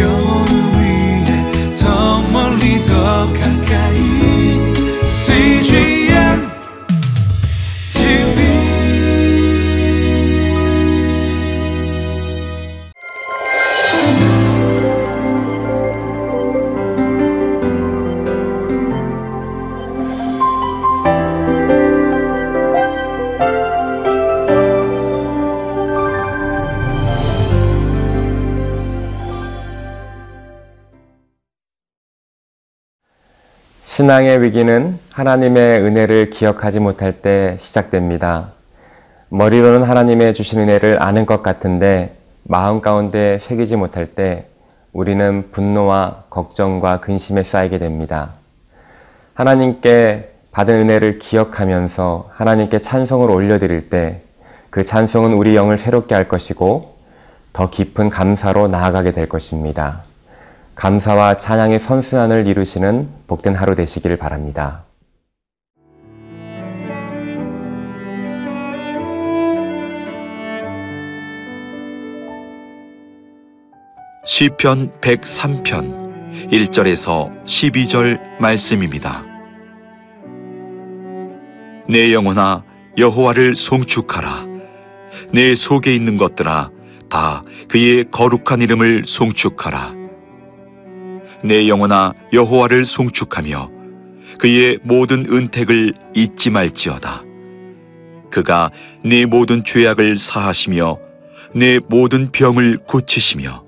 영 신앙의 위기는 하나님의 은혜를 기억하지 못할 때 시작됩니다. 머리로는 하나님의 주신 은혜를 아는 것 같은데 마음 가운데 새기지 못할 때 우리는 분노와 걱정과 근심에 쌓이게 됩니다. 하나님께 받은 은혜를 기억하면서 하나님께 찬송을 올려드릴 때 그 찬송은 우리 영을 새롭게 할 것이고 더 깊은 감사로 나아가게 될 것입니다. 감사와 찬양의 선순환을 이루시는 복된 하루 되시기를 바랍니다. 시편 103편 1절에서 12절 말씀입니다. 내 영혼아 여호와를 송축하라 내 속에 있는 것들아 다 그의 거룩한 이름을 송축하라 내 영혼아 여호와를 송축하며 그의 모든 은택을 잊지 말지어다 그가 네 모든 죄악을 사하시며 내 모든 병을 고치시며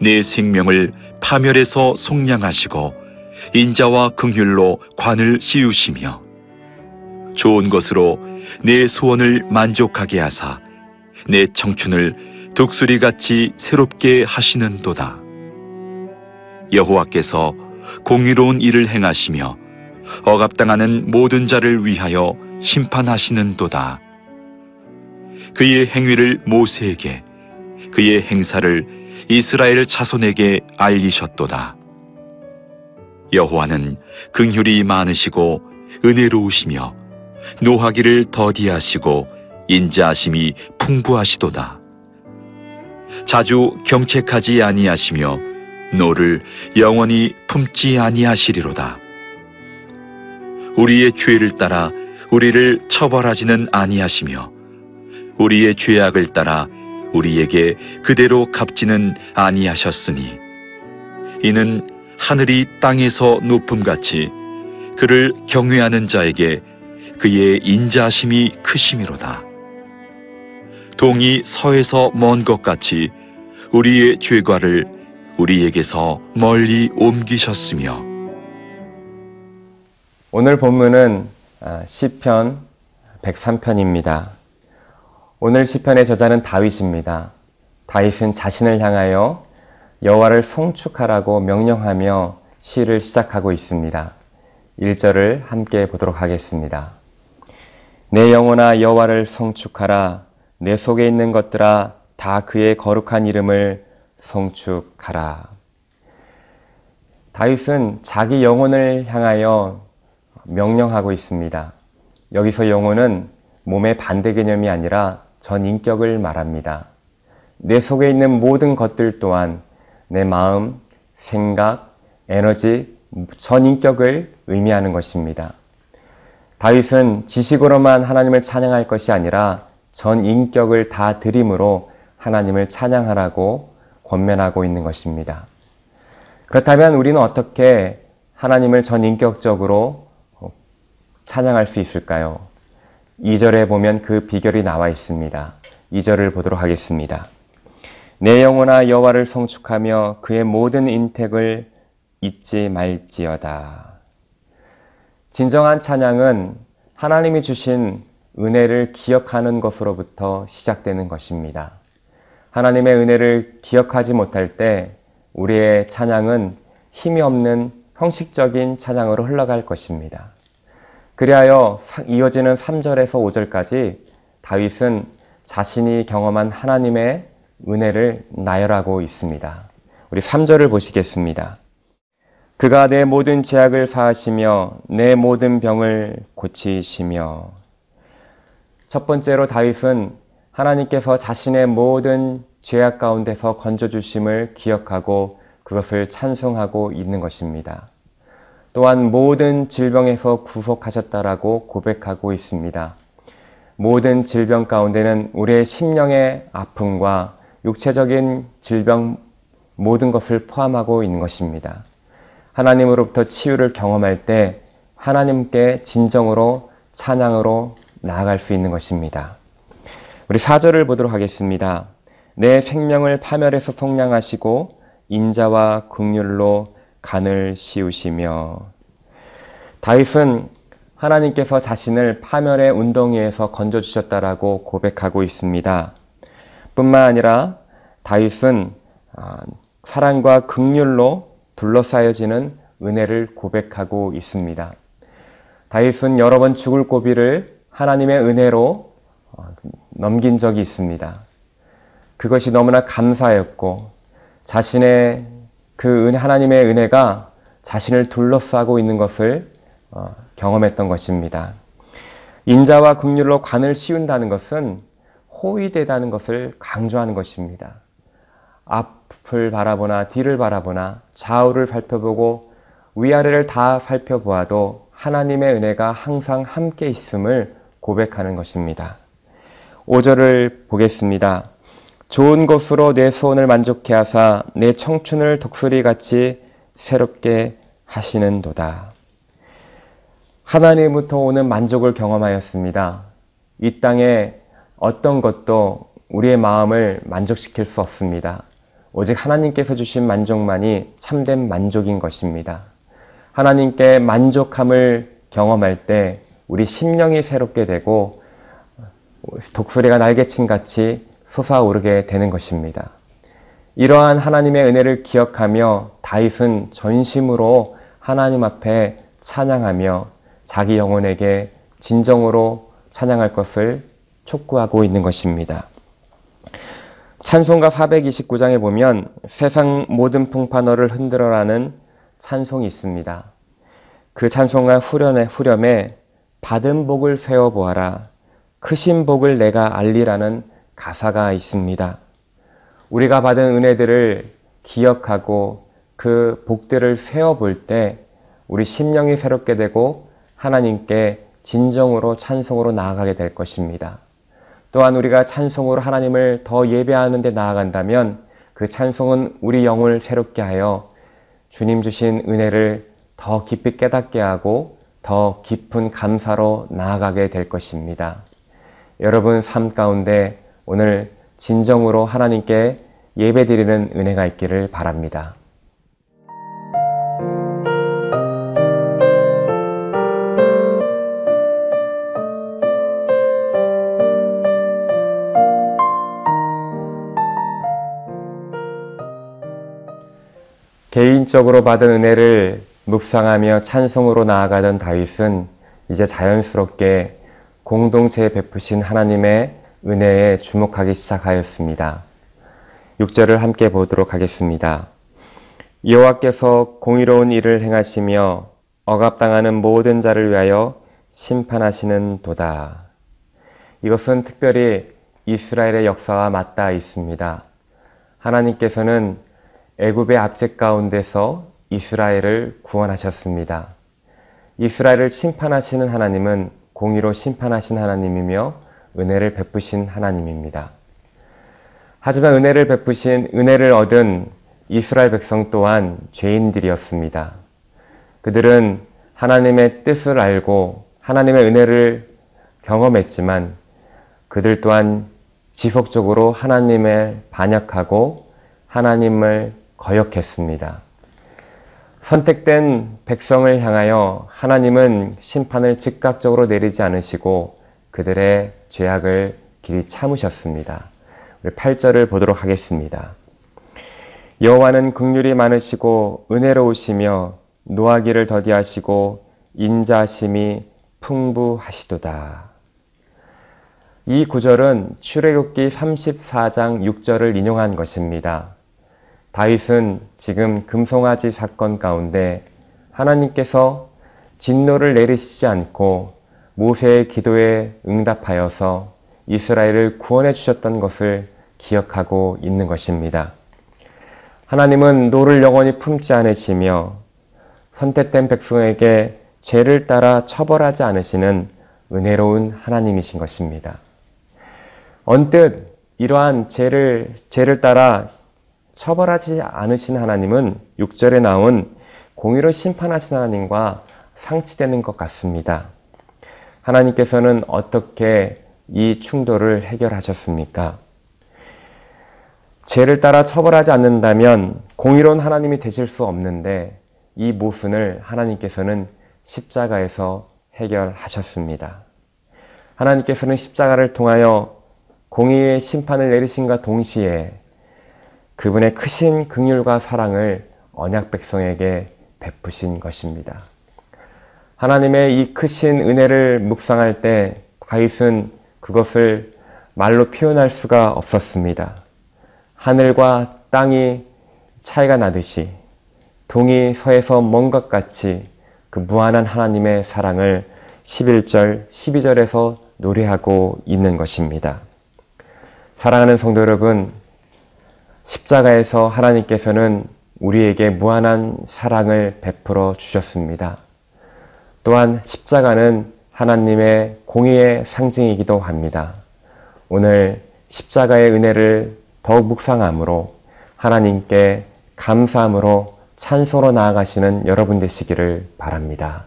내 생명을 파멸에서 속량하시고 인자와 긍휼로 관을 씌우시며 좋은 것으로 내 소원을 만족하게 하사 내 청춘을 독수리같이 새롭게 하시는도다. 여호와께서 공의로운 일을 행하시며 억압당하는 모든 자를 위하여 심판하시는도다. 그의 행위를 모세에게 그의 행사를 이스라엘 자손에게 알리셨도다. 여호와는 긍휼이 많으시고 은혜로우시며 노하기를 더디하시고 인자하심이 풍부하시도다. 자주 경책하지 아니하시며 노를 영원히 품지 아니하시리로다. 우리의 죄를 따라 우리를 처벌하지는 아니하시며 우리의 죄악을 따라 우리에게 그대로 갚지는 아니하셨으니 이는 하늘이 땅에서 높음같이 그를 경외하는 자에게 그의 인자심이 크심이로다. 동이 서에서 먼 것 같이 우리의 죄과를 우리에게서 멀리 옮기셨으며 오늘 본문은 아, 시편 103편입니다. 오늘 시편의 저자는 다윗입니다. 다윗은 자신을 향하여 여호와를 송축하라고 명령하며 시를 시작하고 있습니다. 1절을 함께 보도록 하겠습니다. 내 영혼아 여호와를 송축하라 내 속에 있는 것들아 다 그의 거룩한 이름을 송축하라. 다윗은 자기 영혼을 향하여 명령하고 있습니다. 여기서 영혼은 몸의 반대 개념이 아니라 전 인격을 말합니다. 내 속에 있는 모든 것들 또한 내 마음, 생각, 에너지, 전 인격을 의미하는 것입니다. 다윗은 지식으로만 하나님을 찬양할 것이 아니라 전 인격을 다 드림으로 하나님을 찬양하라고 권면하고 있는 것입니다. 그렇다면 우리는 어떻게 하나님을 전 인격적으로 찬양할 수 있을까요? 2절에 보면 그 비결이 나와 있습니다. 2절을 보도록 하겠습니다. 내 영혼아 여호와를 성축하며 그의 모든 인택을 잊지 말지어다. 진정한 찬양은 하나님이 주신 은혜를 기억하는 것으로부터 시작되는 것입니다. 하나님의 은혜를 기억하지 못할 때 우리의 찬양은 힘이 없는 형식적인 찬양으로 흘러갈 것입니다. 그리하여 이어지는 3절에서 5절까지 다윗은 자신이 경험한 하나님의 은혜를 나열하고 있습니다. 우리 3절을 보시겠습니다. 그가 내 모든 죄악을 사하시며 내 모든 병을 고치시며 첫 번째로 다윗은 하나님께서 자신의 모든 죄악 가운데서 건져주심을 기억하고 그것을 찬송하고 있는 것입니다. 또한 모든 질병에서 구속하셨다라고 고백하고 있습니다. 모든 질병 가운데는 우리의 심령의 아픔과 육체적인 질병 모든 것을 포함하고 있는 것입니다. 하나님으로부터 치유를 경험할 때 하나님께 진정으로 찬양으로 나아갈 수 있는 것입니다. 우리 4절을 보도록 하겠습니다. 내 생명을 파멸해서 속량하시고 인자와 극률로 간을 씌우시며 다윗은 하나님께서 자신을 파멸의 운동위에서 건져주셨다라고 고백하고 있습니다. 뿐만 아니라 다윗은 아, 사랑과 극률로 둘러싸여지는 은혜를 고백하고 있습니다. 다윗은 여러 번 죽을 고비를 하나님의 은혜로 어, 넘긴 적이 있습니다. 그것이 너무나 감사였고 자신의 그 은, 하나님의 은혜가 자신을 둘러싸고 있는 것을 어, 경험했던 것입니다. 인자와 극률로 관을 씌운다는 것은 호의되다는 것을 강조하는 것입니다. 앞을 바라보나 뒤를 바라보나 좌우를 살펴보고 위아래를 다 살펴보아도 하나님의 은혜가 항상 함께 있음을 고백하는 것입니다. 5절을 보겠습니다. 좋은 것으로 내 소원을 만족해 하사 내 청춘을 독수리 같이 새롭게 하시는도다. 하나님부터 오는 만족을 경험하였습니다. 이 땅에 어떤 것도 우리의 마음을 만족시킬 수 없습니다. 오직 하나님께서 주신 만족만이 참된 만족인 것입니다. 하나님께 만족함을 경험할 때 우리 심령이 새롭게 되고 독수리가 날개친 같이 솟아오르게 되는 것입니다. 이러한 하나님의 은혜를 기억하며 다윗은 전심으로 하나님 앞에 찬양하며 자기 영혼에게 진정으로 찬양할 것을 촉구하고 있는 것입니다. 찬송가 429장에 보면 세상 모든 풍파너를 흔들어라는 찬송이 있습니다. 그 찬송가 후렴에, 후렴에 받은 복을 세워보아라. 크신 복을 내가 알리라는 가사가 있습니다. 우리가 받은 은혜들을 기억하고 그 복들을 세워볼 때 우리 심령이 새롭게 되고 하나님께 진정으로 찬송으로 나아가게 될 것입니다. 또한 우리가 찬송으로 하나님을 더 예배하는 데 나아간다면 그 찬송은 우리 영을 새롭게 하여 주님 주신 은혜를 더 깊이 깨닫게 하고 더 깊은 감사로 나아가게 될 것입니다. 여러분 삶 가운데 오늘 진정으로 하나님께 예배드리는 은혜가 있기를 바랍니다. 개인적으로 받은 은혜를 묵상하며 찬송으로 나아가던 다윗은 이제 자연스럽게 공동체에 베푸신 하나님의 은혜에 주목하기 시작하였습니다. 6절을 함께 보도록 하겠습니다. 여호와께서 공의로운 일을 행하시며 억압당하는 모든 자를 위하여 심판하시는 도다. 이것은 특별히 이스라엘의 역사와 맞닿아 있습니다. 하나님께서는 애굽의 압제 가운데서 이스라엘을 구원하셨습니다. 이스라엘을 심판하시는 하나님은 공의로 심판하신 하나님이며 은혜를 베푸신 하나님입니다. 하지만 은혜를 베푸신 은혜를 얻은 이스라엘 백성 또한 죄인들이었습니다. 그들은 하나님의 뜻을 알고 하나님의 은혜를 경험했지만 그들 또한 지속적으로 하나님을 반역하고 하나님을 거역했습니다. 선택된 백성을 향하여 하나님은 심판을 즉각적으로 내리지 않으시고 그들의 죄악을 길이 참으셨습니다. 우리 8절을 보도록 하겠습니다. 여호와는 극률이 많으시고 은혜로우시며 노하기를 더디하시고 인자하심이 풍부하시도다. 이 구절은 출애굽기 34장 6절을 인용한 것입니다. 다윗은 지금 금송아지 사건 가운데 하나님께서 진노를 내리시지 않고 모세의 기도에 응답하여서 이스라엘을 구원해 주셨던 것을 기억하고 있는 것입니다. 하나님은 노를 영원히 품지 않으시며 선택된 백성에게 죄를 따라 처벌하지 않으시는 은혜로운 하나님이신 것입니다. 언뜻 이러한 죄를, 죄를 따라 처벌하지 않으신 하나님은 6절에 나온 공의로 심판하신 하나님과 상치되는 것 같습니다. 하나님께서는 어떻게 이 충돌을 해결하셨습니까? 죄를 따라 처벌하지 않는다면 공의로운 하나님이 되실 수 없는데 이 모순을 하나님께서는 십자가에서 해결하셨습니다. 하나님께서는 십자가를 통하여 공의의 심판을 내리신과 동시에 그분의 크신 긍휼과 사랑을 언약 백성에게 베푸신 것입니다. 하나님의 이 크신 은혜를 묵상할 때 다윗은 그것을 말로 표현할 수가 없었습니다. 하늘과 땅이 차이가 나듯이 동이 서에서 먼 것 같이 그 무한한 하나님의 사랑을 11절, 12절에서 노래하고 있는 것입니다. 사랑하는 성도 여러분, 십자가에서 하나님께서는 우리에게 무한한 사랑을 베풀어 주셨습니다. 또한 십자가는 하나님의 공의의 상징이기도 합니다. 오늘 십자가의 은혜를 더욱 묵상함으로 하나님께 감사함으로 찬송으로 나아가시는 여러분 되시기를 바랍니다.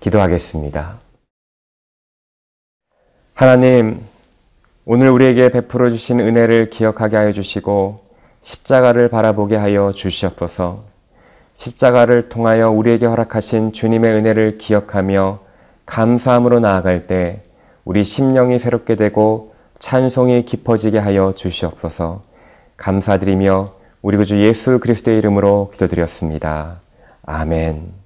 기도하겠습니다. 하나님, 오늘 우리에게 베풀어 주신 은혜를 기억하게 하여 주시고 십자가를 바라보게 하여 주시옵소서. 십자가를 통하여 우리에게 허락하신 주님의 은혜를 기억하며 감사함으로 나아갈 때 우리 심령이 새롭게 되고 찬송이 깊어지게 하여 주시옵소서. 감사드리며 우리 구주 예수 그리스도의 이름으로 기도드렸습니다. 아멘.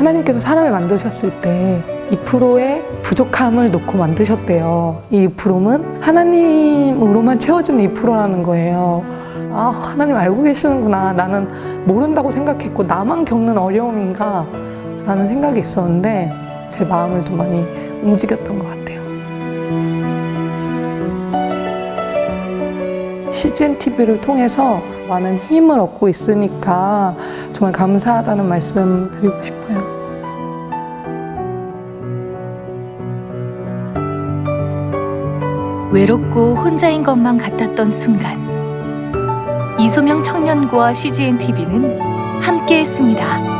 하나님께서 사람을 만드셨을 때 2%의 부족함을 놓고 만드셨대요. 이 2%는 하나님으로만 채워주는 2%라는 거예요. 아, 하나님 알고 계시는구나. 나는 모른다고 생각했고, 나만 겪는 어려움인가? 라는 생각이 있었는데, 제 마음을 좀 많이 움직였던 것 같아요. CGN TV를 통해서 많은 힘을 얻고 있으니까 정말 감사하다는 말씀 드리고 싶어요. 외롭고 혼자인 것만 같았던 순간 이소명 청년과 CGN TV는 함께했습니다.